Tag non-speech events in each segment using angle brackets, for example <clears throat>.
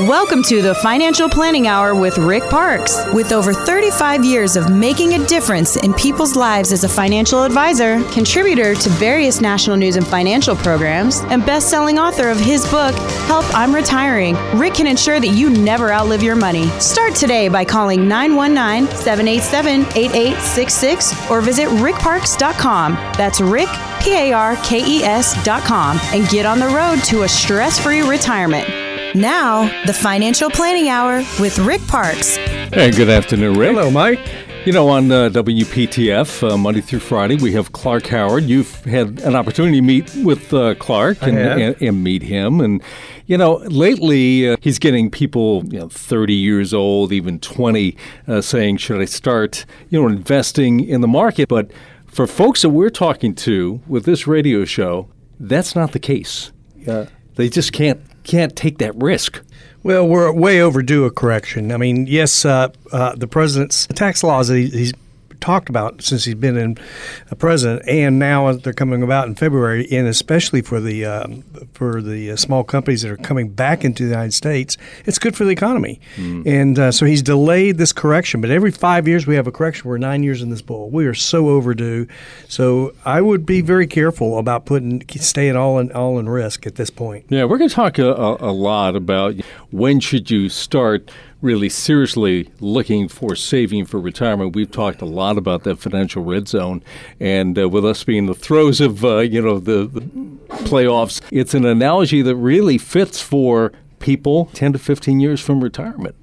Welcome to the Financial Planning Hour with Rick Parkes. With over 35 years of making a difference in people's lives as a financial advisor, contributor to various national news and financial programs, and best selling author of his book, Help I'm Retiring, Rick can ensure that you never outlive your money. Start today by calling 919 787 8866 or visit rickparkes.com. That's Rick, P A R K E S.com, and get on the road to a stress free retirement. Now, the Financial Planning Hour with Rick Parkes. Hey, good afternoon, Rick. Hello, Mike. You know, on uh, WPTF, uh, Monday through Friday, we have Clark Howard. You've had an opportunity to meet with uh, Clark and, and, and, meet him. And, you know, lately uh, he's getting people, you know, 30 years old, even 20, uh, saying, should I start, you know, investing in the market? But for folks that we're talking to with this radio show, that's not the case. They just can't can't take that risk. Well, we're way overdue a correction. I mean, yes, uh, uh, the president's tax laws he's talked about since he's been in a president, and now they're coming about in February, and especially for the um, for the uh, small companies that are coming back into the United States, it's good for the economy. Mm. And uh, so he's delayed this correction, but every five years we have a correction. We're nine years in this bull. We are so overdue. So I would be very careful about putting staying all in all in risk at this point. Yeah, we're going to talk a, a lot about when should you start really seriously looking for saving for retirement. We've talked a lot about that financial red zone, and uh, with us being the throes of uh, you know the, the playoffs, it's an analogy that really fits for people 10 to 15 years from retirement.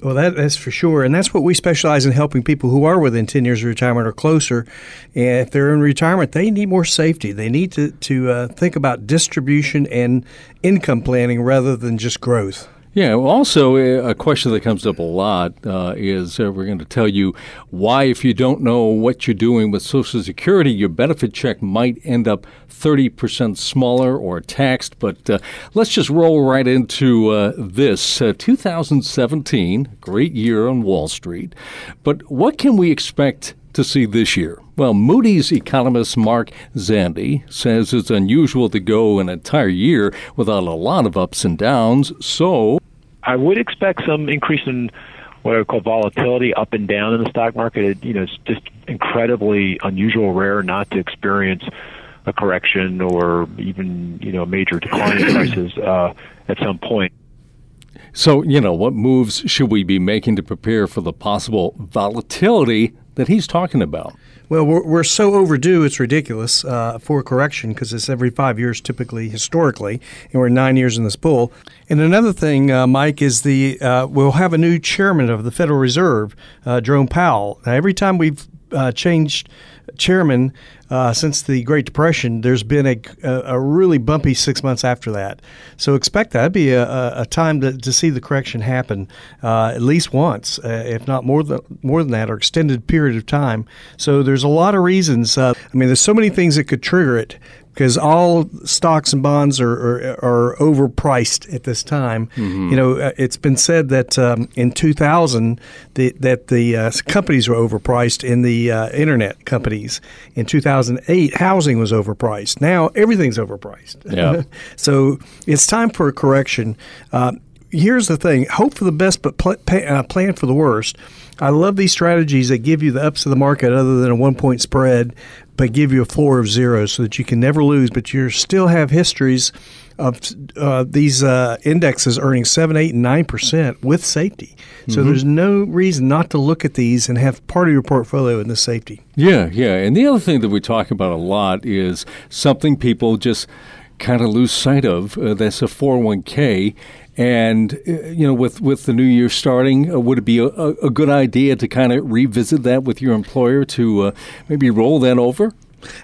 Well, that, that's for sure. And that's what we specialize in helping people who are within 10 years of retirement or closer. And if they're in retirement, they need more safety. They need to, to uh, think about distribution and income planning rather than just growth. Yeah. Also, uh, a question that comes up a lot uh, is uh, we're going to tell you why, if you don't know what you're doing with Social Security, your benefit check might end up 30% smaller or taxed. But uh, let's just roll right into uh, this. Uh, 2017, great year on Wall Street. But what can we expect to see this year? Well, Moody's economist Mark Zandi says it's unusual to go an entire year without a lot of ups and downs. So I would expect some increase in what I would call volatility up and down in the stock market. It, you know, it's just incredibly unusual, rare not to experience a correction or even you know a major decline in prices <clears throat> uh, at some point. So, you know, what moves should we be making to prepare for the possible volatility that he's talking about? Well, we're, we're so overdue, it's ridiculous uh, for correction because it's every five years, typically, historically, and we're nine years in this pool. And another thing, uh, Mike, is the uh, we'll have a new chairman of the Federal Reserve, uh, Jerome Powell. Now, every time we've uh, changed chairman uh, since the Great Depression, there's been a, a, really bumpy six months after that. So expect that. That'd be a, a time to, to see the correction happen uh, at least once, uh, if not more than, more than that, or extended period of time. So there's a lot of reasons. Uh, I mean, there's so many things that could trigger it because all stocks and bonds are, are, are overpriced at this time. Mm-hmm. You know, uh, it's been said that um, in 2000 the, that the uh, companies were overpriced in the uh, internet companies. In 2008, housing was overpriced. Now everything's overpriced. Yeah. <laughs> so it's time for a correction. Uh, here's the thing: hope for the best, but pl- pay, uh, plan for the worst. I love these strategies that give you the ups of the market other than a one point spread, but give you a floor of zero so that you can never lose, but you still have histories of uh, these uh, indexes earning 7, 8, and 9% with safety. So mm-hmm. there's no reason not to look at these and have part of your portfolio in the safety. Yeah, yeah. And the other thing that we talk about a lot is something people just kind of lose sight of. Uh, that's a 401k. And uh, you know, with with the new year starting, uh, would it be a, a, good idea to kind of revisit that with your employer to uh, maybe roll that over?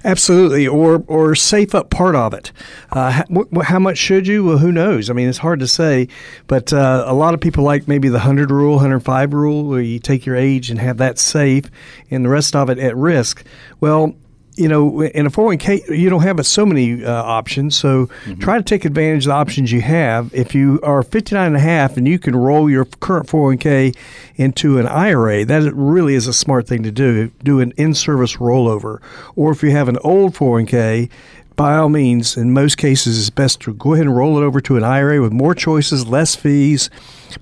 Absolutely, or or safe up part of it. Uh, how, how, much should you? Well, who knows? I mean, it's hard to say, but uh, a lot of people like maybe the hundred rule, hundred five rule, where you take your age and have that safe, and the rest of it at risk. Well, you know, in a 401k, you don't have so many uh, options. So mm-hmm. try to take advantage of the options you have. If you are 59 and a half and you can roll your current 401k into an IRA, that really is a smart thing to do. Do an in service rollover. Or if you have an old 401k, by all means, in most cases, it's best to go ahead and roll it over to an IRA with more choices, less fees,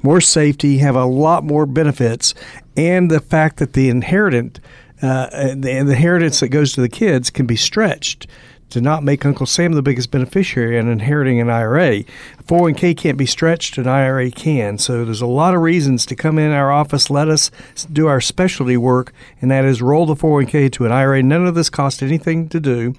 more safety, have a lot more benefits, and the fact that the inheritance, uh, the, the inheritance that goes to the kids can be stretched to not make Uncle Sam the biggest beneficiary in inheriting an IRA. 401k can't be stretched, an IRA can. So there's a lot of reasons to come in our office, let us do our specialty work, and that is roll the 401k to an IRA. None of this costs anything to do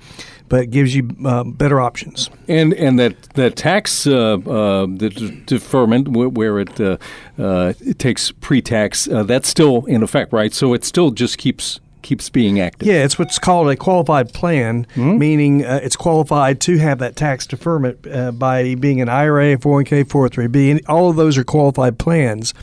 but gives you uh, better options. And and that that tax uh, uh, the deferment where it, uh, uh, it takes pre-tax uh, that's still in effect, right? So it still just keeps keeps being active. Yeah, it's what's called a qualified plan, mm-hmm. meaning uh, it's qualified to have that tax deferment uh, by being an IRA, 401k, 403b. And all of those are qualified plans.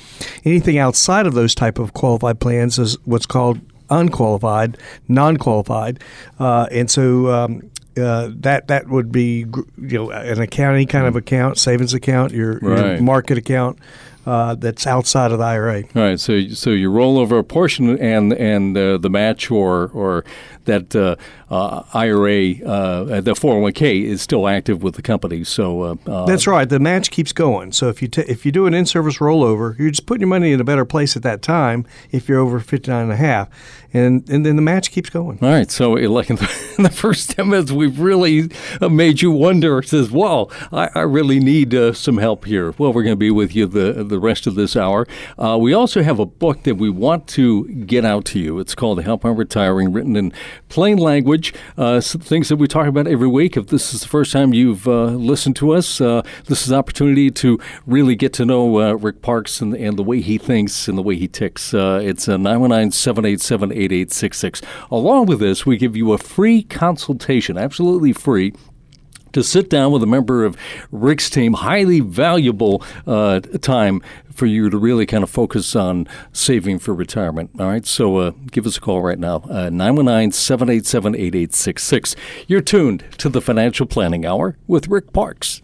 Anything outside of those type of qualified plans is what's called unqualified, non-qualified, uh, and so. Um, uh, that that would be you know an accounting kind of account, savings account, your, right. your market account, uh, that's outside of the IRA. All right. So so you roll over a portion, and and uh, the match or or that uh, uh IRA, uh, the 401k is still active with the company. So uh, that's right. The match keeps going. So if you t- if you do an in-service rollover, you're just putting your money in a better place at that time. If you're over 59 and a half, and and then the match keeps going. All right. So like <laughs> in the, in the first 10 minutes, we've really made you wonder. Says, "Well, I, I really need some help here." Well, we're going to be with you the the rest of this hour. we also have a book that we want to get out to you. It's called "Help I'm Retiring," written in plain language, uh, things that we talk about every week. If this is the first time you've uh, listened to us, uh, this is an opportunity to really get to know uh, Rick Parkes and, and, the way he thinks and the way he ticks. Uh, it's 919 787 8866. Along with this, we give you a free consultation, absolutely free to sit down with a member of Rick's team. Highly valuable uh, time for you to really kind of focus on saving for retirement. All right, so uh, give us a call right now, uh, 919 787 8866. You're tuned to the Financial Planning Hour with Rick Parkes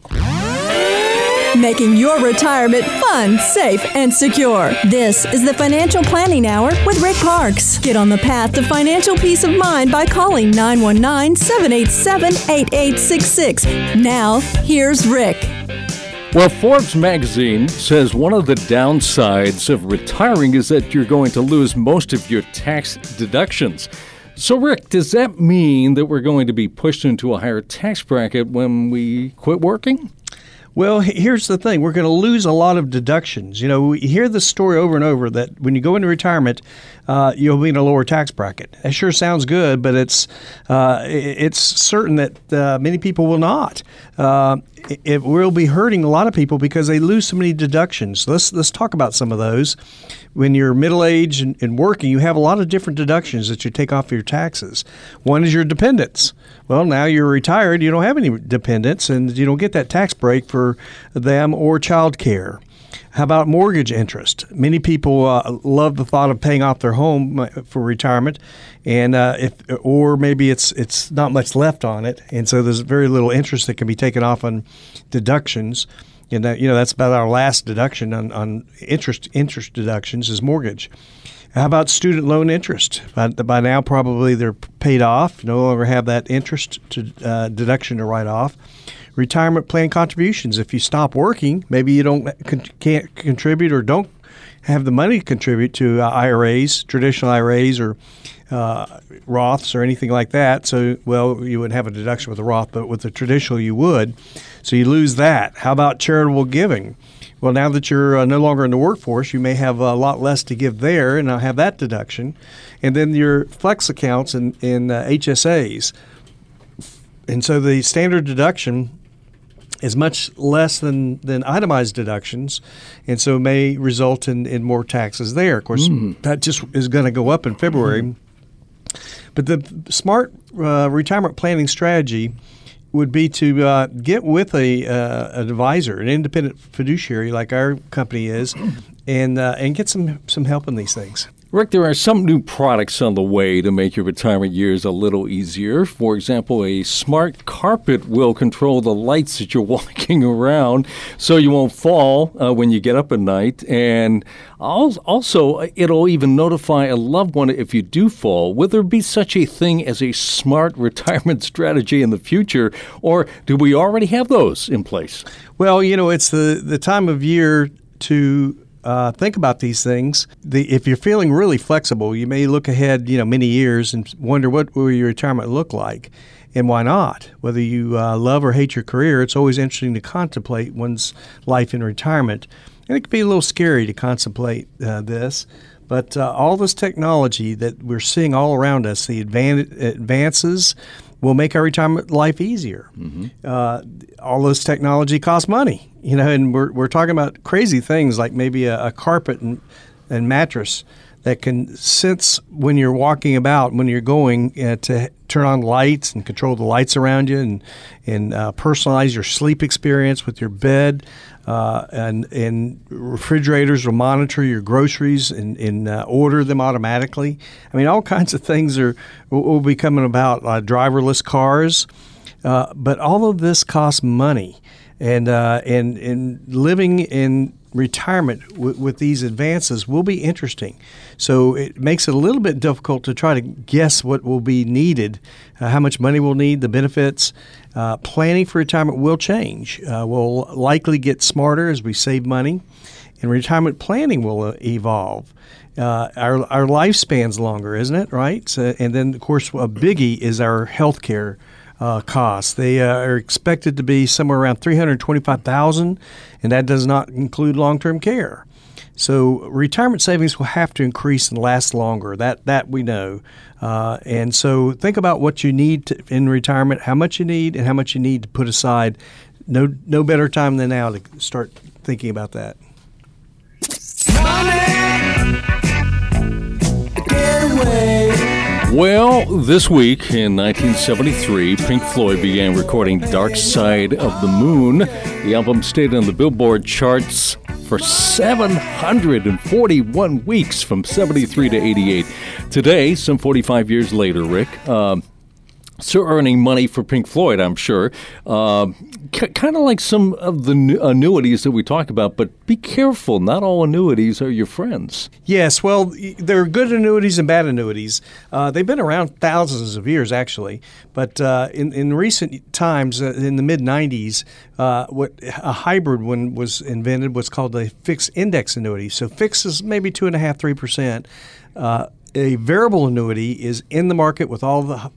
making your retirement fun, safe, and secure. This is the Financial Planning Hour with Rick Parkes. Get on the path to financial peace of mind by calling 919 787 8866. Now, here's Rick. Well, Forbes magazine says one of the downsides of retiring is that you're going to lose most of your tax deductions. So, Rick, does that mean that we're going to be pushed into a higher tax bracket when we quit working? Well, here's the thing: we're going to lose a lot of deductions. You know, we hear the story over and over that when you go into retirement, uh, you'll be in a lower tax bracket. That sure sounds good, but it's uh, it's certain that uh, many people will not. Uh, it will be hurting a lot of people because they lose so many deductions. Let's let's talk about some of those. When you're middle aged and, and working, you have a lot of different deductions that you take off your taxes. One is your dependents. Well, now you're retired, you don't have any dependents, and you don't get that tax break for them or child care. How about mortgage interest? Many people uh, love the thought of paying off their home uh, for retirement, and uh, if or maybe it's it's not much left on it, and so there's very little interest that can be taken off on deductions. And that, you know that's about our last deduction on, on interest interest deductions is mortgage. How about student loan interest? By, by now, probably they're paid off, no longer have that interest to, uh, deduction to write off retirement plan contributions. If you stop working, maybe you don't can't contribute or don't have the money to contribute to uh, IRAs, traditional IRAs, or uh, Roths or anything like that. So, well, you wouldn't have a deduction with a Roth, but with the traditional, you would. So you lose that. How about charitable giving? Well, now that you're uh, no longer in the workforce, you may have a lot less to give there, and I'll have that deduction. And then your flex accounts and in, in uh, HSAs. And so the standard deduction is much less than, than itemized deductions, and so may result in, in more taxes there. Of course, mm. that just is going to go up in February. Mm. But the smart uh, retirement planning strategy would be to uh, get with a uh, an advisor, an independent fiduciary like our company is, and uh, and get some some help in these things. Rick, there are some new products on the way to make your retirement years a little easier. For example, a smart carpet will control the lights that you're <laughs> walking around so you won't fall uh, when you get up at night. And also, it'll even notify a loved one if you do fall. Will there be such a thing as a smart retirement <laughs> strategy in the future, or do we already have those in place? Well, you know, it's the, the time of year to uh, think about these things. The, if you're feeling really flexible, you may look ahead, you know, many years and wonder what will your retirement look like, and why not? Whether you uh, love or hate your career, it's always interesting to contemplate one's life in retirement, and it can be a little scary to contemplate uh, this. But uh, all this technology that we're seeing all around us, the advan- advances will make our retirement life easier. Mm-hmm. Uh, all this technology costs money, you know, and we're, we're talking about crazy things like maybe a, a carpet and, and mattress that can sense when you're walking about, when you're going uh, to turn on lights and control the lights around you and, and uh, personalize your sleep experience with your bed. Uh, and, and refrigerators will monitor your groceries and, and uh, order them automatically. I mean, all kinds of things are will, be coming about, uh, driverless cars. Uh, but all of this costs money, and uh, and and living in retirement w- with these advances will be interesting. So it makes it a little bit difficult to try to guess what will be needed, uh, how much money we'll need, the benefits. Uh, planning for retirement will change. Uh, we'll likely get smarter as we save money, and retirement planning will uh, evolve. Uh, our, our lifespan's longer, isn't it? Right? So, and then, of course, a biggie is our health care uh, costs. They uh, are expected to be somewhere around 325,000, and that does not include long-term care. So retirement savings will have to increase and last longer. That that we know. Uh, and so think about what you need to, in retirement, how much you need, and how much you need to put aside. No no better time than now to start thinking about that. Well, this week in 1973, Pink Floyd began recording Dark Side of the Moon. The album stayed on the Billboard charts for 741 weeks from 73 to 88. Today, some 45 years later, Rick, um, still earning money for Pink Floyd, I'm sure. Uh, c- kind of like some of the annuities that we talk about, but be careful. Not all annuities are your friends. Yes, well, there are good annuities and bad annuities. Uh, they've been around thousands of years, actually. But uh, in, in recent times, uh, in the mid 90s, uh, what a hybrid one was invented was called a fixed index annuity. So fixed is maybe two and a half, three percent. Uh, a variable annuity is in the market with all the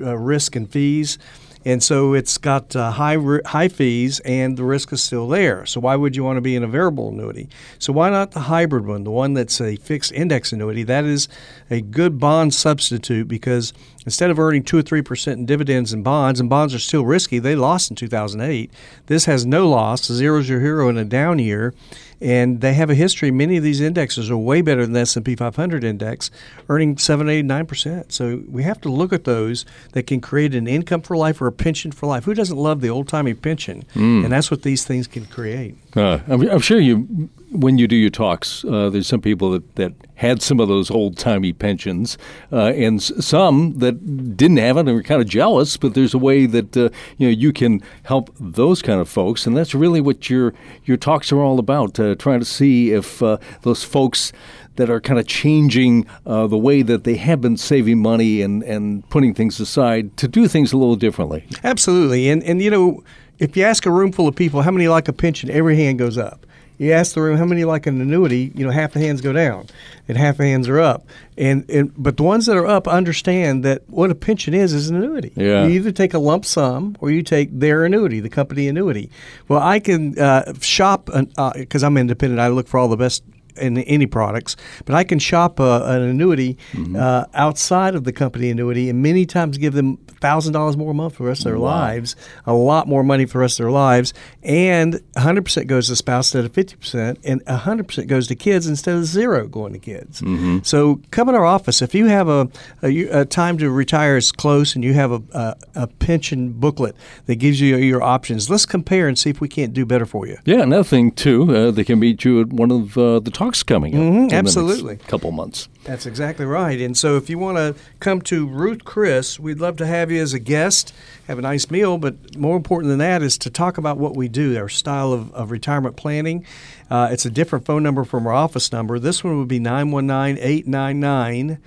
uh, risk and fees. And so it's got uh, high high fees, and the risk is still there. So why would you want to be in a variable annuity? So why not the hybrid one, the one that's a fixed index annuity? That is a good bond substitute because instead of earning two or three percent in dividends and bonds, and bonds are still risky, they lost in 2008. This has no loss. Zero's your hero in a down year and they have a history. Many of these indexes are way better than the S&P 500 index, earning 7, 8, 9%. So we have to look at those that can create an income for life or a pension for life. Who doesn't love the old-timey pension? Mm. And that's what these things can create. Uh, I'm, I'm, sure you, when you do your talks, uh, there's some people that, that had some of those old timey pensions, uh, and s- some that didn't have it and were kind of jealous. But there's a way that uh, you know you can help those kind of folks, and that's really what your your talks are all about. Uh, trying to see if uh, those folks that are kind of changing uh, the way that they have been saving money and, and putting things aside to do things a little differently. Absolutely, and and you know if you ask a room full of people how many like a pension, every hand goes up. You ask the room how many like an annuity, you know, half the hands go down and half the hands are up. And, and but the ones that are up understand that what a pension is is an annuity. Yeah. You either take a lump sum or you take their annuity, the company annuity. Well, I can uh, shop because uh, I'm independent. I look for all the best in any products, but I can shop uh, an annuity mm-hmm. uh, outside of the company annuity and many times give them thousand dollars more a month for the rest of their wow. lives, a lot more money for the rest of their lives, and 100% goes to spouse instead of 50%, and 100% goes to kids instead of zero going to kids. Mm-hmm. So come in our office if you have a, a, a, time to retire is close and you have a, a, a pension booklet that gives you your options. Let's compare and see if we can't do better for you. Yeah, another thing too, uh, they can meet you at one of uh, the talks coming up. Mhm, next absolutely. couple months. That's exactly right. And so, if you want to come to Ruth Chris, we'd love to have you as a guest, have a nice meal. But more important than that is to talk about what we do, our style of, of retirement planning. Uh, it's a different phone number from our office number. This one would be 919 899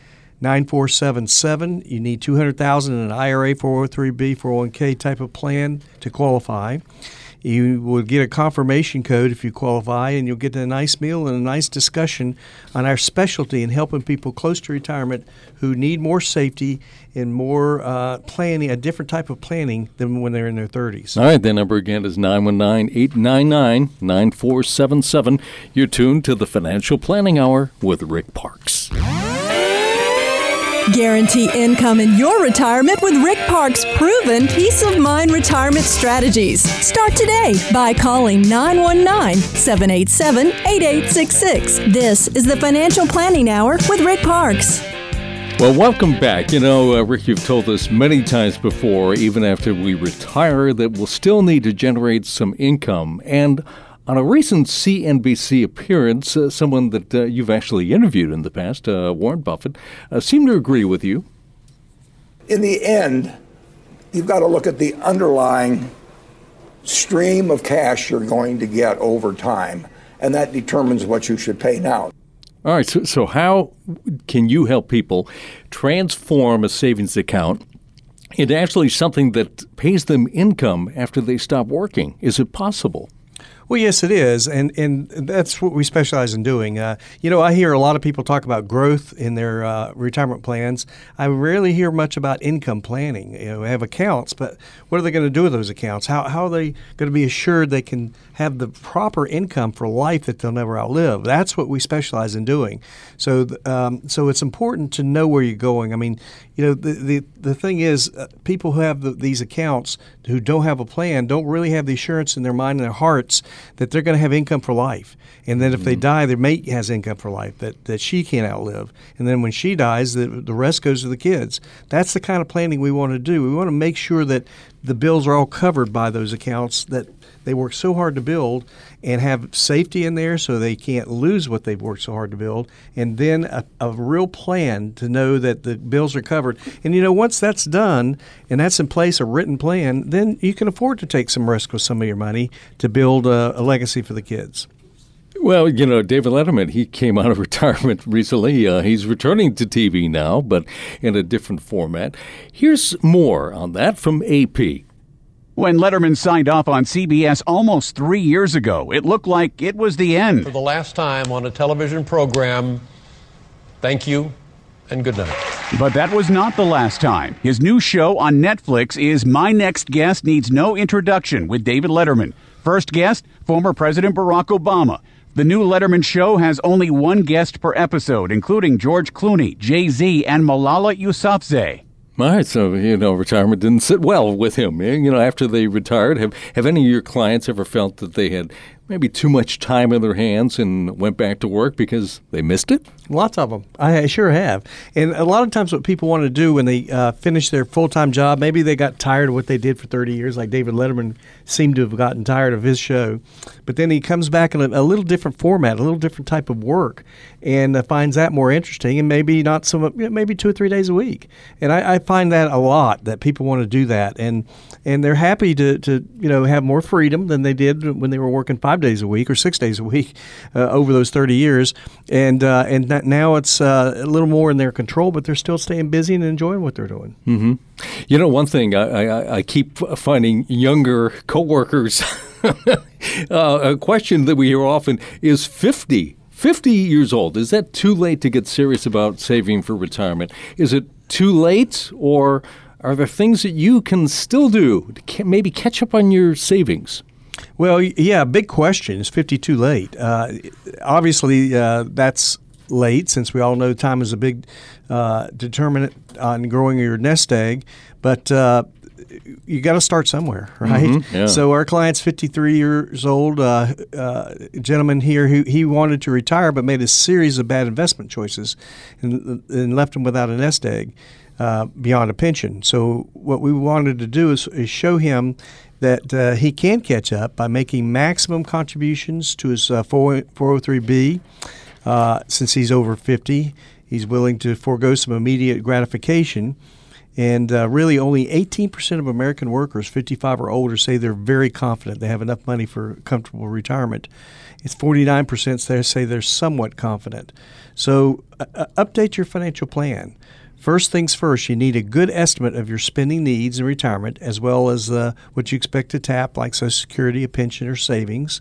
9477. You need 200000 in an IRA, 403B, 401K type of plan to qualify. You will get a confirmation code if you qualify, and you'll get a nice meal and a nice discussion on our specialty in helping people close to retirement who need more safety and more uh, planning, a different type of planning than when they're in their 30s. All right, the number again is 919 899 9477. You're tuned to the Financial Planning Hour with Rick Parkes. Guarantee income in your retirement with Rick Parkes' proven peace of mind retirement strategies. Start today by calling 919 787 8866. This is the Financial Planning Hour with Rick Parkes. Well, welcome back. You know, uh, Rick, you've told us many times before, even after we retire, that we'll still need to generate some income. And on a recent CNBC appearance, uh, someone that uh, you've actually interviewed in the past, uh, Warren Buffett, uh, seemed to agree with you. in the end, you've got to look at the underlying stream of cash you're going to get over time, and that determines what you should pay now. All right, so, so how can you help people transform a savings account into actually something that pays them income after they stop working? Is it possible? Well, yes, it is, and and that's what we specialize in doing. Uh, you know, I hear a lot of people talk about growth in their uh, retirement plans. I rarely hear much about income planning. You know, we have accounts, but what are they going to do with those accounts? How how are they going to be assured they can have the proper income for life that they'll never outlive? That's what we specialize in doing. So, um, so it's important to know where you're going. I mean, you know, the the, the thing is, uh, people who have the, these accounts who don't have a plan don't really have the assurance in their mind and their hearts that they're going to have income for life, and that if they mm-hmm. die, their mate has income for life that, that she can't outlive, and then when she dies, the the rest goes to the kids. That's the kind of planning we want to do. We want to make sure that the bills are all covered by those accounts that they work so hard to build and have safety in there so they can't lose what they've worked so hard to build and then a, a real plan to know that the bills are covered and you know once that's done and that's in place a written plan then you can afford to take some risk with some of your money to build a, a legacy for the kids Well, you know, David Letterman, he came out of <laughs> retirement recently. Uh, he's returning to TV now, but in a different format. Here's more on that from AP. When Letterman signed off on CBS almost three years ago, it looked like it was the end. For the last time on a television program, thank you and good night. But that was not the last time. His new show on Netflix is My Next Guest Needs No Introduction with David Letterman. First guest, former President Barack Obama. The new Letterman show has only one guest per episode, including George Clooney, Jay Z, and Malala Yousafzai. All right, so you know, retirement didn't sit well with him. You know, after they retired, have have any of your clients ever felt that they had maybe too much time in their hands and went back to work because they missed it? Lots of them. I sure have. And a lot of times, what people want to do when they uh, finish their full time job, maybe they got tired of what they did for 30 years, like David Letterman seemed to have gotten tired of his show. But then he comes back in a, a little different format, a little different type of work, and uh, finds that more interesting, and maybe not so much, maybe two or three days a week. And I, I find that a lot that people want to do that, and and they're happy to, to you know have more freedom than they did when they were working five days a week or six days a week <laughs> uh, over those 30 years, and uh, and now it's uh, a little more in their control, but they're still staying busy and enjoying what they're doing. Mm-hmm. You know, one thing I, I, I keep finding younger coworkers. <laughs> uh, a question that we hear often is 50. 50 years old. Is that too late to get serious about saving for retirement? Is it too late, or are there things that you can still do to maybe catch up on your savings? Well, yeah, big question. Is 50 too late? Uh, obviously, uh, that's late since we all know time is a big uh, determinant on growing your nest egg. But uh, you got to start somewhere, <laughs> right? Mhm, yeah. So our client's 53 years old, uh, uh, gentleman here who he wanted to retire but made a series of bad investment choices and, and left him without a nest egg uh, beyond a pension. So what we wanted to do is, is show him that uh, he can catch up by making maximum contributions to his uh, 403b. Uh, since he's over 50, he's willing to forego some immediate gratification. And uh, really, only 18% of American workers 55 or older say they're very confident they have enough money for comfortable retirement. It's 49% that say they're somewhat confident. So, uh, uh, update your financial plan. First things first, you need a good estimate of your spending needs in retirement, as well as uh, what you expect to tap, like Social Security, a pension, or savings.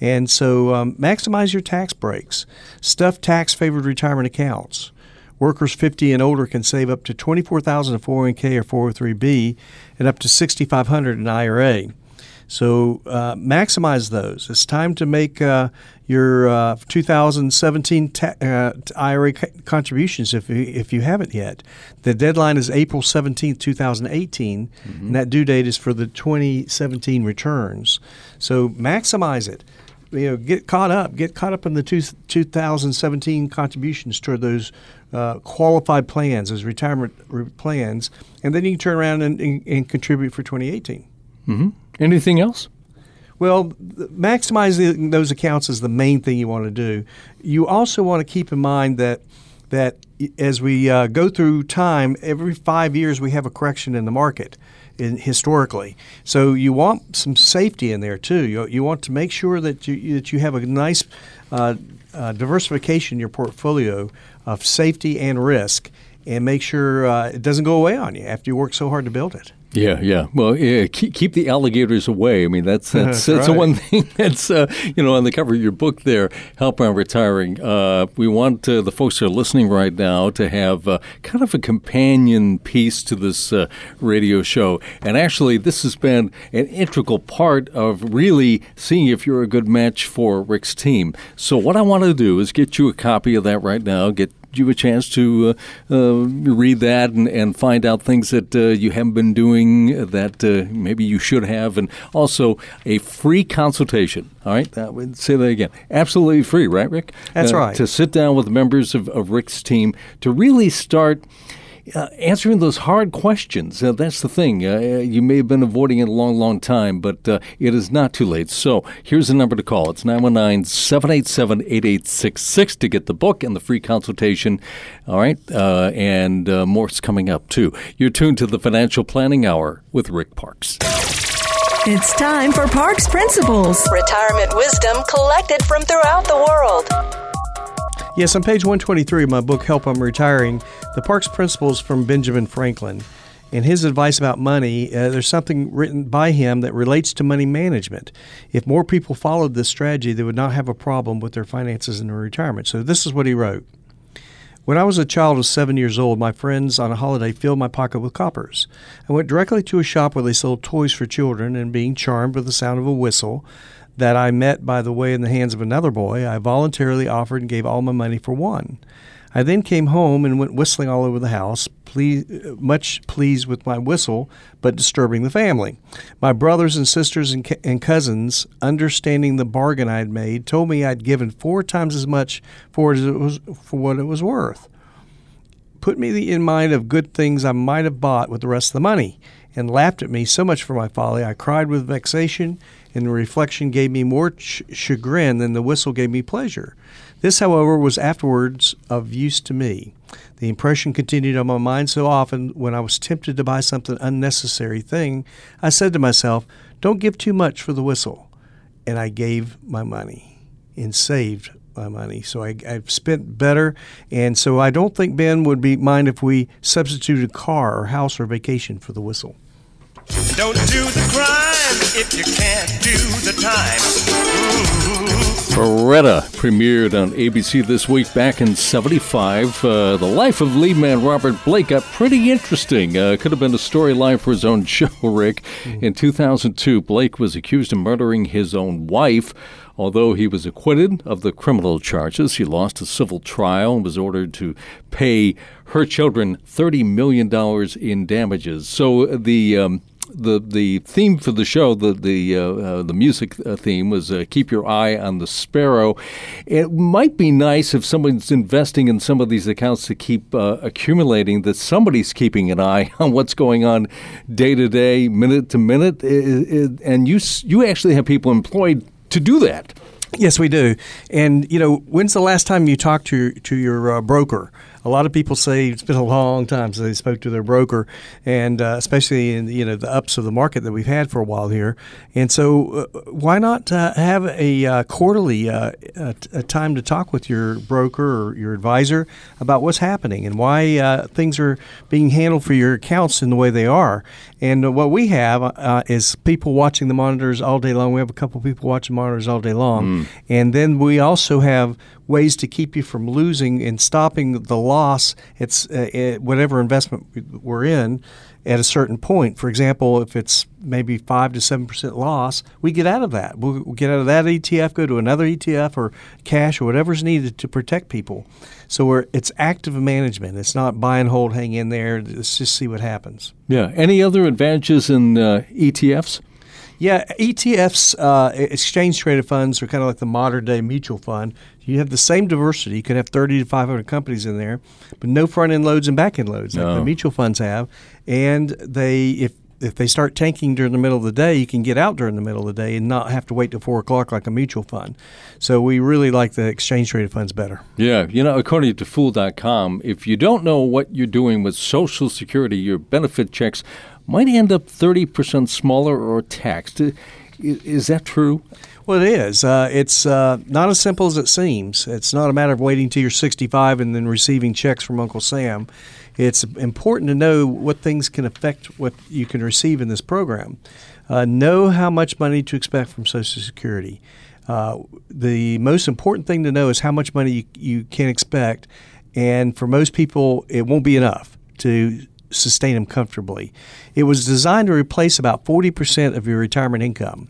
And so, um, maximize your tax breaks. Stuff tax favored retirement accounts. Workers 50 and older can save up to 24000 in 401k or 403b and up to 6500 in IRA. So uh, maximize those. It's time to make uh, your uh, 2017 ta- uh, IRA contributions if you, if you haven't yet. The deadline is April 17, 2018, mm-hmm. and that due date is for the 2017 returns. So maximize it. You know, get caught up. Get caught up in the two, 2017 contributions toward those uh, qualified plans, those retirement re- plans, and then you can turn around and, and, and contribute for 2018. Mm-hmm. Anything else? Well, maximizing those accounts is the main thing you want to do. You also want to keep in mind that that as we uh, go through time, every five years we have a correction in the market. In, historically, so you want some safety in there too. You, you want to make sure that you that you have a nice uh, uh, diversification in your portfolio of safety and risk, and make sure uh, it doesn't go away on you after you work so hard to build it. Yeah, yeah. Well, yeah, keep, keep the alligators away. I mean, that's <laughs> that's, that's, right. one thing <laughs> that's uh, you know on the cover of your book there, Help on Retiring. Uh, we want uh, the folks that are listening right now to have uh, kind of a companion piece to this uh, radio show, and actually, this has been an integral part of really seeing if you're a good match for Rick's team. So, what I want to do is get you a copy of that right now. Get you a chance to uh, uh, read that and, and find out things that uh, you haven't been doing that uh, maybe you should have, and also a free consultation. All right, that would say that again. Absolutely free, right, Rick? That's right. To sit down with members of, of Rick's team to really start uh, answering those hard questions. Uh, that's the thing. Uh, you may have been avoiding it a long, long time, but uh, it is not too late. So here's the number to call. It's 919 787 8866 to get the book and the free consultation. All right. Uh, and uh, more's coming up, too. You're tuned to the Financial Planning Hour with Rick Parkes. It's time for Parkes Principles retirement wisdom collected from throughout the world. Yes, on page 123 of my book, Help I'm Retiring, the Parkes Principles from Benjamin Franklin. And his advice about money, uh, there's something written by him that relates to money management. If more people followed this strategy, they would not have a problem with their finances in their retirement. So, this is what he wrote When I was a child of seven years old, my friends on a holiday filled my pocket with coppers. I went directly to a shop where they sold toys for children, and being charmed with the sound of a whistle, that I met, by the way, in the hands of another boy, I voluntarily offered and gave all my money for one. I then came home and went whistling all over the house, please, much pleased with my whistle, but disturbing the family. My brothers and sisters and, and cousins, understanding the bargain I had made, told me I'd given four times as much for it, was, for what it was worth. Put me in mind of good things I might have bought with the rest of the money, and laughed at me so much for my folly I cried with vexation and the reflection gave me more ch- chagrin than the whistle gave me pleasure. This, however, was afterwards of use to me. The impression continued on my mind so often when I was tempted to buy something unnecessary thing, I said to myself, Don't give too much for the whistle. And I gave my money and saved my money. So I, have spent better. And so I don't think Ben would be mind if we substituted a car or house or vacation for the whistle. Don't do the crime if you can't do the time. Baretta premiered on ABC this week back in 75. Uh, the life of lead man Robert Blake got pretty interesting. Uh, could have been a storyline for his own <laughs> show, Rick. In 2002, Blake was accused of murdering his own wife. Although he was acquitted of the criminal charges, he lost a civil trial and was ordered to pay her children $30 million in damages. So the um, the the theme for the show, the the uh, uh, the music uh, theme was uh, "Keep Your Eye on the Sparrow." It might be nice if someone's investing in some of these accounts to keep accumulating that somebody's keeping an eye <laughs> on what's going on day to day, minute to minute, and you you actually have people employed to do that. Yes, we do. And you know, when's the last time you talked to to your uh, broker? A lot of people say it's been a long time since they spoke to their broker, and uh, especially in you know the ups of the market that we've had for a while here. And so, uh, why not uh, have a uh, quarterly uh, a time to talk with your broker or your advisor about what's happening and why uh, things are being handled for your accounts in the way they are? And what we have is people watching the monitors all day long. We have a couple people watching monitors all day long, mm. and then we also have ways to keep you from losing and stopping the loss. It's uh, whatever investment we're in at a certain point. For example, if it's maybe five to seven percent loss, we get out of that. We'll, we'll, get out of that ETF, go to another ETF or cash or whatever's needed to protect people. So it's active management. It's not buy and hold, hang in there. Let's just see what happens. Yeah. Any other advantages in uh, ETFs? Yeah, ETFs, uh, exchange traded funds, are kind of like the modern day mutual fund. You have the same diversity. You can have 30 to 500 companies in there, but no front end loads and back end loads like the mutual funds have. And they, if if they start tanking during the middle of the day, you can get out during the middle of the day and not have to wait till four o'clock like a mutual fund. So we really like the exchange traded funds better. Yeah, you know, according to Fool.com, if you don't know what you're doing with Social Security, your benefit checks might end up 30% smaller or taxed. Is that true? Well, it is. Uh, it's uh, not as simple as it seems. It's not a matter of waiting till you're 65 and then receiving checks from Uncle Sam. It's important to know what things can affect what you can receive in this program. Uh, know how much money to expect from Social Security. Uh, the most important thing to know is how much money you, you can expect, and for most people, it won't be enough to sustain them comfortably. It was designed to replace about 40% of your retirement income.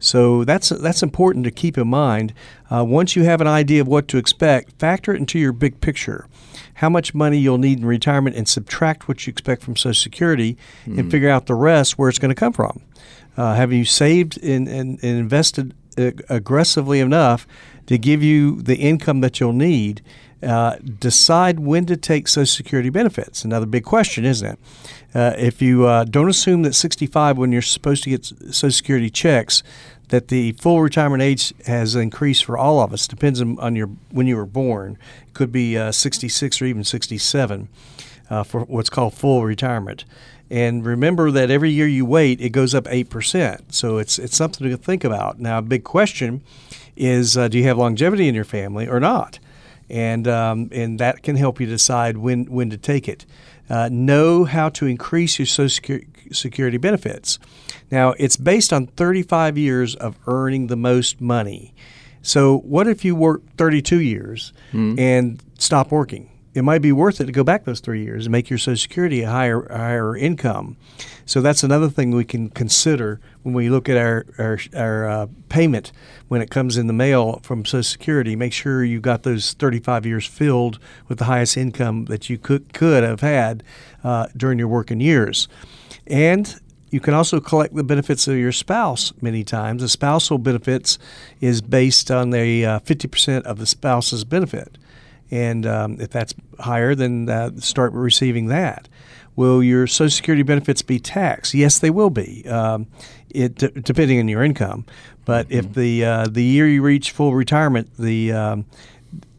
So that's that's important to keep in mind. Uh, once you have an idea of what to expect, factor it into your big picture. How much money you'll need in retirement, and subtract what you expect from Social Security, mm. and hmm. figure out the rest where it's going to come from. Uh, have you saved and, and, and invested uh, aggressively enough to give you the income that you'll need? Uh, decide when to take Social Security benefits. Another big question, isn't it? Uh, if you uh, don't assume that 65, when you're supposed to get Social Security checks, that the full retirement age has increased for all of us. Depends on your when you were born. It could be uh, 66 or even 67 uh, for what's called full retirement. And remember that every year you wait, it goes up eight percent. So it's it's something to think about. Now, a big question is: uh, Do you have longevity in your family or not? And um, and that can help you decide when when to take it uh, know how to increase your Social Security benefits. Now, it's based on 35 years of earning the most money. So, what if you work 32 years mm-hmm. and stop working? it might be worth it to go back those three years and make your Social Security a higher a higher income. So that's another thing we can consider when we look at our our, our uh, payment when it comes in the mail from Social Security. Make sure you got those 35 years filled with the highest income that you could could have had uh, during your working years, and you can also collect the benefits of your spouse many times. The spousal benefits is based on the uh, 50% of the spouse's benefit. And um, if that's higher, then uh, start receiving that. Will your Social Security benefits be taxed? Yes, they will be, um, it, d- depending on your income. But mm-hmm. if the uh, the year you reach full retirement, the um,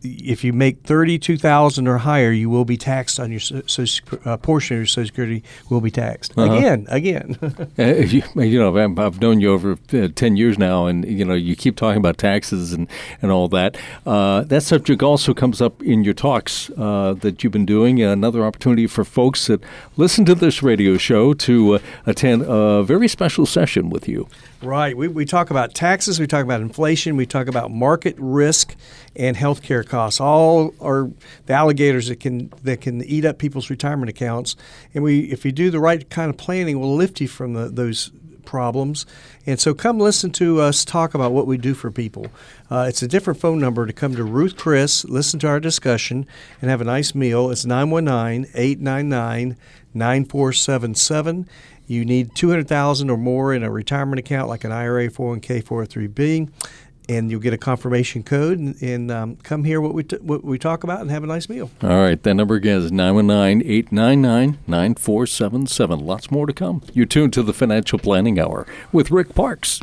if you make thirty-two thousand or higher, you will be taxed on your social, uh, portion of your Social Security will be taxed uh-huh. again, again. <laughs> uh, you, you, know, I've known you over uh, ten years now, and you know, you keep talking about taxes and and all that. Uh, that subject also comes up in your talks uh, that you've been doing. Another opportunity for folks that listen to this radio show to uh, attend a very special session with you. Right. We, we talk about taxes, we talk about inflation, we talk about market risk and healthcare costs. All are the alligators that can that can eat up people's retirement accounts. And we if you do the right kind of planning, we'll lift you from the, those problems. And so come listen to us talk about what we do for people. Uh, it's a different phone number to come to Ruth Chris, listen to our discussion, and have a nice meal. It's 919 899 9477. You need 200000 or more in a retirement account like an IRA, 401k, 403b and you'll get a confirmation code and, and um, come hear what we, t- what we talk about and have a nice meal. All right. That number again is 919 899 9477. Lots more to come. You're tuned to the Financial Planning Hour with Rick Parkes.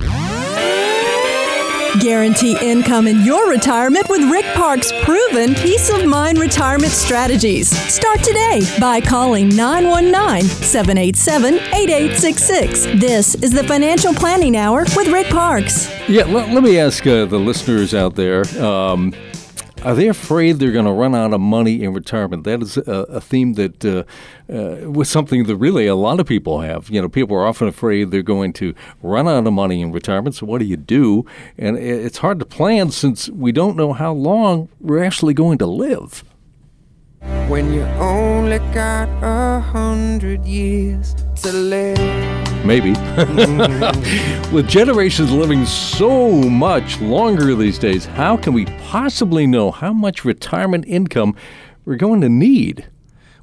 Guarantee income in your retirement with Rick Parkes' proven peace of mind retirement strategies. Start today by calling 919 787 8866. This is the Financial Planning Hour with Rick Parkes. Yeah, let, let me ask uh, the listeners out there. Um, are they afraid they're going to run out of money in retirement? That is a, a theme that uh, uh, was something that really a lot of people have. You know, people are often afraid they're going to run out of money in retirement. So what do you do? And it's hard to plan since we don't know how long we're actually going to live. When you only got a hundred years to live. Maybe. <laughs> With generations living so much longer these days, how can we possibly know how much retirement income we're going to need?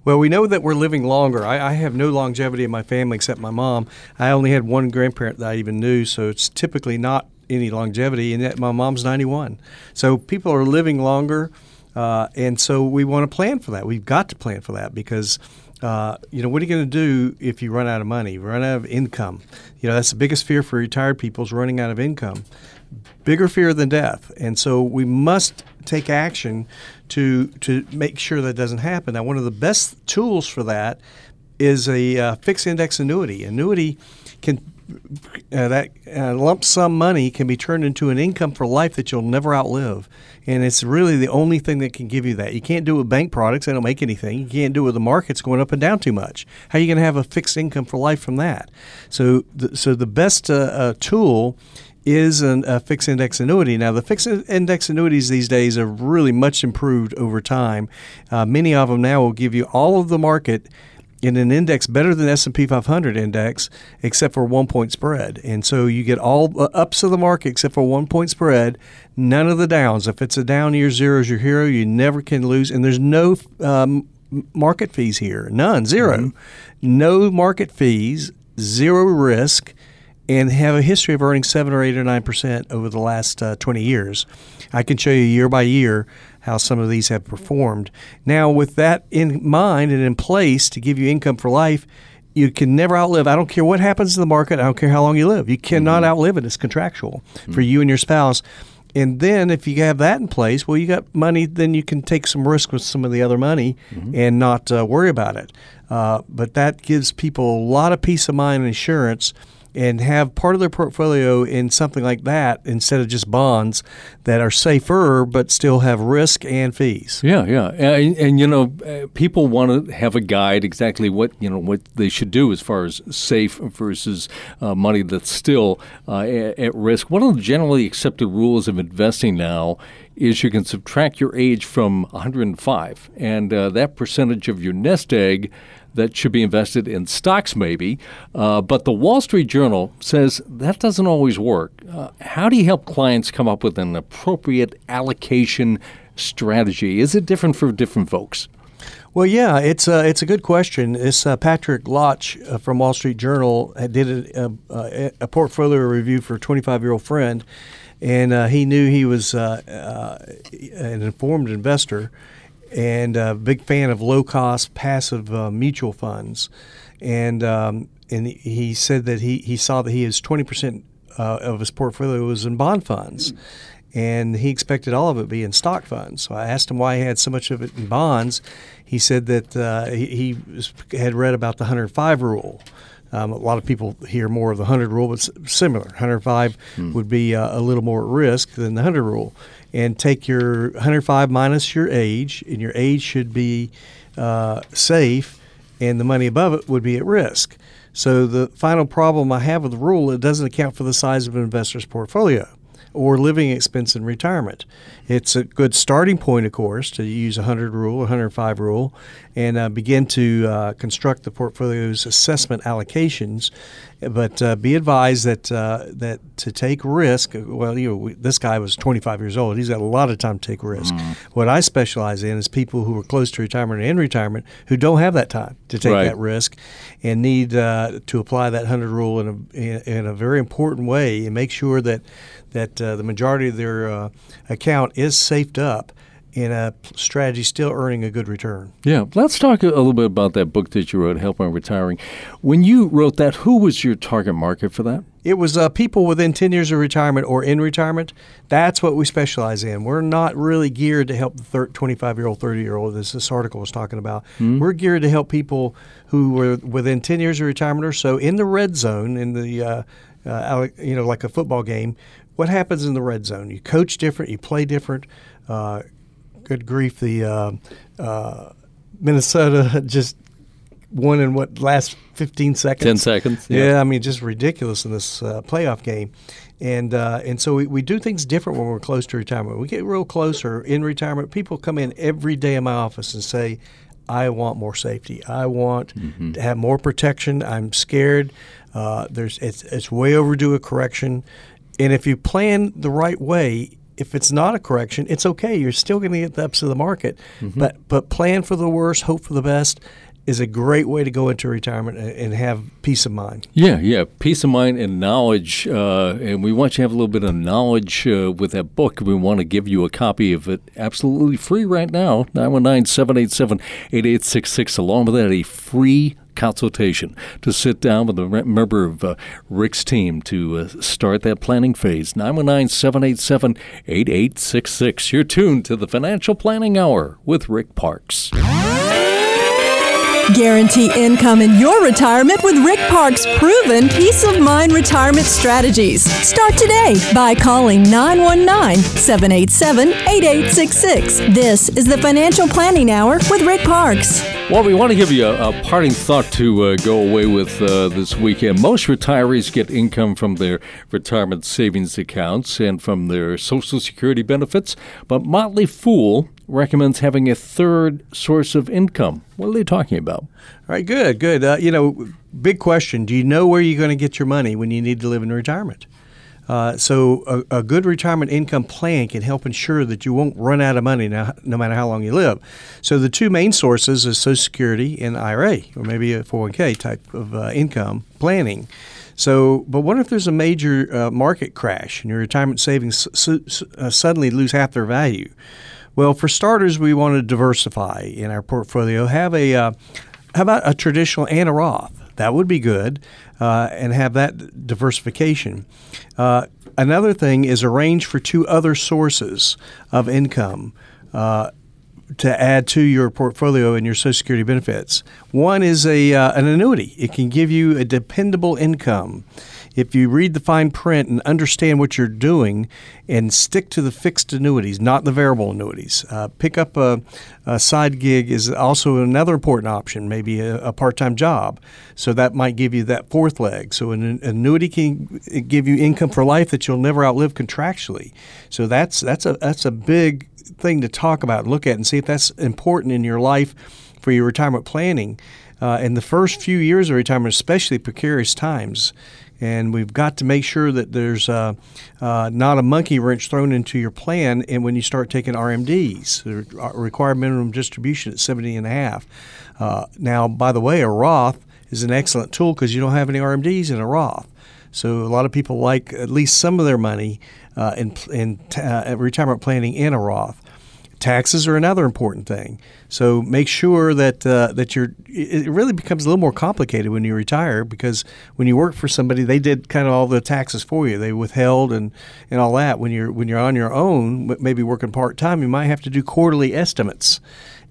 Well, we know that we're living longer. I, I, have no longevity in my family except my mom. I only had one grandparent that I even knew, so it's typically not any longevity. And yet my mom's 91. So people are living longer. Uh, and so we want to plan for that. We've got to plan for that because, uh, you know, what are you going to do if you run out of money, run out of income? You know, that's the biggest fear for retired people is running out of income. Bigger fear than death. And so we must take action to to make sure that doesn't happen. Now, one of the best tools for that is a uh, fixed index annuity. Annuity can uh, that uh, lump sum money can be turned into an income for life that you'll never outlive. And it's really the only thing that can give you that. You can't do it with bank products, they don't make anything. You can't do it with the markets going up and down too much. How are you going to have a fixed income for life from that? So, the, so the best uh, uh tool is an, a fixed index annuity. Now, the fixed index annuities these days are really much improved over time. Uh, many of them now will give you all of the market in an index better than S&P 500 index except for one point spread. And so you get all the ups of the market except for one point spread, none of the downs. If it's a down year, zero is your hero. You never can lose. And there's no um, market fees here. None, 0 mm-hmm. No market fees, zero risk, and have a history of earning 7 or 8 or 9% over the last uh, 20 years. I can show you year by year how some of these have performed. Now, with that in mind and in place to give you income for life, you can never outlive. I don't care what happens in the market. I don't care how long you live. You cannot mm-hmm. outlive it. It's contractual mm-hmm. for you and your spouse. And then if you have that in place, well, you got money. Then you can take some risk with some of the other money mm-hmm. and not uh, worry about it. Uh, but that gives people a lot of peace of mind and insurance and have part of their portfolio in something like that instead of just bonds that are safer but still have risk and fees. Yeah, yeah, and, and you know, uh, people want to have a guide exactly what you know what they should do as far as safe versus uh, money that's still uh, at, at risk. One of the generally accepted rules of investing now is you can subtract your age from 105, and uh, that percentage of your nest egg that should be invested in stocks, maybe. Uh, but the Wall Street Journal says that doesn't always work. Uh, how do you help clients come up with an appropriate allocation strategy? Is it different for different folks? Well, yeah, it's a, it's a good question. This uh, Patrick Loch uh, from Wall Street Journal did a, a, a portfolio review for a 25 year old friend, and uh, he knew he was uh, uh, an informed investor and a big fan of low cost passive uh, mutual funds. And um, and he said that he, he saw that he has 20% uh, of his portfolio was in bond funds. And he expected all of it to be in stock funds. So I asked him why he had so much of it in bonds. He said that uh, he, he had read about the 105 rule. Um, a lot of people hear more of the 100 rule, but similar. 105 hmm. would be uh, a little more at risk than the 100 rule and take your 105 minus your age, and your age should be uh, safe, and the money above it would be at risk. So the final problem I have with the rule, it doesn't account for the size of an investor's portfolio. Or living expense in retirement. It's a good starting point, of course, to use a 100 rule, 105 rule, and uh, begin to uh, construct the portfolio's assessment allocations. But uh, be advised that uh, that to take risk. Well, you know, we, this guy was 25 years old. He's got a lot of time to take risk. Mm. What I specialize in is people who are close to retirement and in retirement who don't have that time to take Right. that risk and need uh, to apply that 100 rule in a, in, in a very important way and make sure that that uh, the majority of their uh, account is safed up in a strategy still earning a good return. Yeah, let's talk a little bit about that book that you wrote, Help on Retiring. When you wrote that, who was your target market for that? It was uh, people within 10 years of retirement or in retirement. That's what we specialize in. We're not really geared to help the 25 year old, 30 year old, as this article was talking about. Hmm. We're geared to help people who were within 10 years of retirement or so in the red zone, in the, uh, uh, you know, like a football game. What happens in the red zone? You coach different, you play different. Uh, good grief, the uh, uh, Minnesota <laughs> just won in what last 15 seconds? 10 seconds, yeah. yeah, I mean just ridiculous in this uh, playoff game. And uh, and so we, we do things different when we're close to retirement. We get real closer in retirement. People come in every day in my office and say I want more safety. I want to have more protection. I'm scared. Uh, there's it's, it's way overdue a correction and if you plan the right way if it's not a correction, it's okay. You're still going to get the ups of the market, but but plan for the worst, hope for the best is a great way to go into retirement and, and have peace of mind. Yeah, yeah, peace of mind and knowledge, uh, and we want you to have a little bit of knowledge uh, with that book. We want to give you a copy of it absolutely free right now, 919-787-8866, along with that, a free consultation to sit down with a member of uh, Rick's team to uh, start that planning phase. 919-787-8866. You're tuned to the Financial Planning Hour with Rick Parkes. Guarantee income in your retirement with Rick Parkes' proven peace of mind retirement strategies. Start today by calling 919 787 8866. This is the Financial Planning Hour with Rick Parkes. Well, we want to give you a, a parting thought to uh, go away with uh, this weekend. Most retirees get income from their retirement savings accounts and from their Social Security benefits, but Motley Fool recommends having a third source of income. What are they talking about? All right, good, good. Uh, you know, big question: Do you know where you're going to get your money when you need to live in retirement? Uh, so, a, a good retirement income plan can help ensure that you won't run out of money no, no matter how long you live. So, the two main sources is Social Security and IRA, or maybe a 401k type of uh, income planning. So, but what if there's a major uh, market crash and your retirement savings su- su- uh, suddenly lose half their value? Well, for starters, we want to diversify in our portfolio. Have a uh, how about a traditional and a Roth? That would be good, uh, and have that diversification. Uh, another thing is arrange for two other sources of income. Uh, to add to your portfolio and your Social Security benefits. One is a uh, an annuity. It can give you a dependable income. If you read the fine print and understand what you're doing, and stick to the fixed annuities, not the variable annuities. Uh, pick up a, a side gig is also another important option. Maybe a, a part-time job, so that might give you that fourth leg. So an annuity can give you income for life that you'll never outlive contractually. So that's that's a that's a big thing to talk about, look at, and see if that's important in your life for your retirement planning. Uh, in the first few years of retirement, especially precarious times, and we've got to make sure that there's uh, uh, not a monkey wrench thrown into your plan. And when you start taking RMDs, the required minimum distribution at 70 and a half. Uh, now, by the way, a Roth is an excellent tool because you don't have any RMDs in a Roth. So a lot of people like at least some of their money uh, in, in uh, retirement planning in a Roth. Taxes are another important thing. So make sure that uh, that you're. It really becomes a little more complicated when you retire because when you work for somebody, they did kind of all the taxes for you. They withheld and, and all that. When you're when you're on your own, maybe working part time, you might have to do quarterly estimates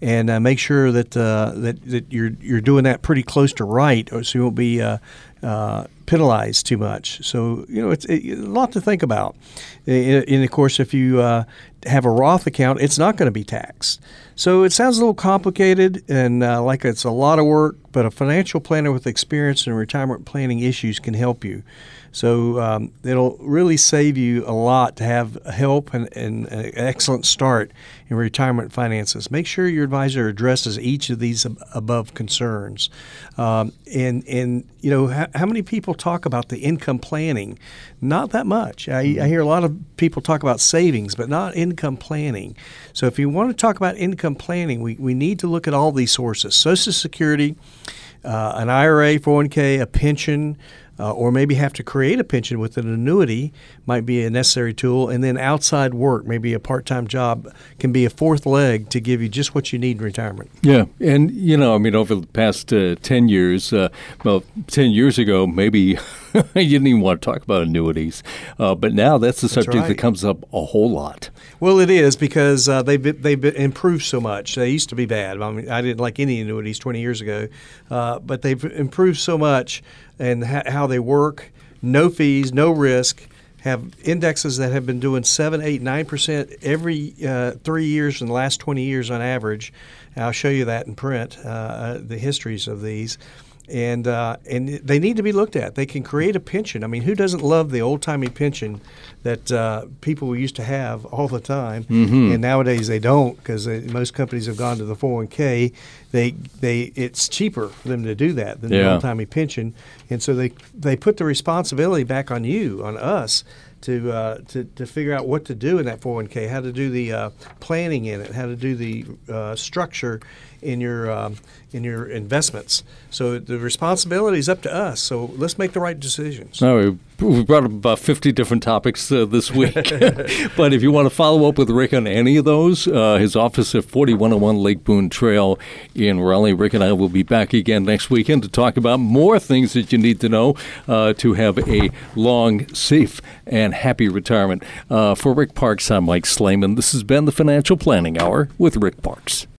and uh, make sure that uh, that that you're you're doing that pretty close to right, so you won't be uh, uh, penalized too much. So you know it's it, a lot to think about. And, and of course, if you uh, have a Roth account, it's not going to be taxed. So it sounds a little complicated and uh, like it's a lot of work, but a financial planner with experience in retirement planning issues can help you. So um, it'll really save you a lot to have help and, and an excellent start in retirement finances. Make sure your advisor addresses each of these ab- above concerns. Um, and, and, you know, how, how, many people talk about the income planning? Not that much. I, I hear a lot of people talk about savings, but not income planning. So if you want to talk about income planning, we, we need to look at all these sources Social Security, uh, an IRA, 401k, a pension, uh, or maybe have to create a pension with an annuity might be a necessary tool. And then outside work, maybe a part time job, can be a fourth leg to give you just what you need in retirement. Yeah. And, you know, I mean, over the past uh, 10 years, uh, well, 10 years ago, maybe <laughs> you didn't even want to talk about annuities. Uh, but now that's the subject right. that comes up a whole lot. Well, it is because uh, they've, they've improved so much. They used to be bad. I mean, I didn't like any annuities 20 years ago, uh, but they've improved so much and ha- how they work. No fees, no risk. Have indexes that have been doing seven, eight, nine percent every uh, three years in the last 20 years on average. I'll show you that in print, uh, uh, the histories of these and uh, and they need to be looked at. They can create a pension. I mean, who doesn't love the old timey pension that uh, people used to have all the time? Mm-hmm. And nowadays they don't because most companies have gone to the 401k. They they it's cheaper for them to do that than yeah. the old timey pension, and so they they put the responsibility back on you, on us. To, uh, to, to figure out what to do in that 401k, how to do the uh, planning in it, how to do the uh, structure in your um, in your investments. So the responsibility is up to us. So let's make the right decisions. No, we brought up about 50 different topics uh, this week. <laughs> <laughs> but if you want to follow up with Rick on any of those, uh, his office at 4101 Lake Boone Trail in Raleigh. Rick and I will be back again next weekend to talk about more things that you need to know uh, to have a long, safe, and happy retirement. Uh, for Rick Parkes, I'm Mike Slayman. This has been the Financial Planning Hour with Rick Parkes.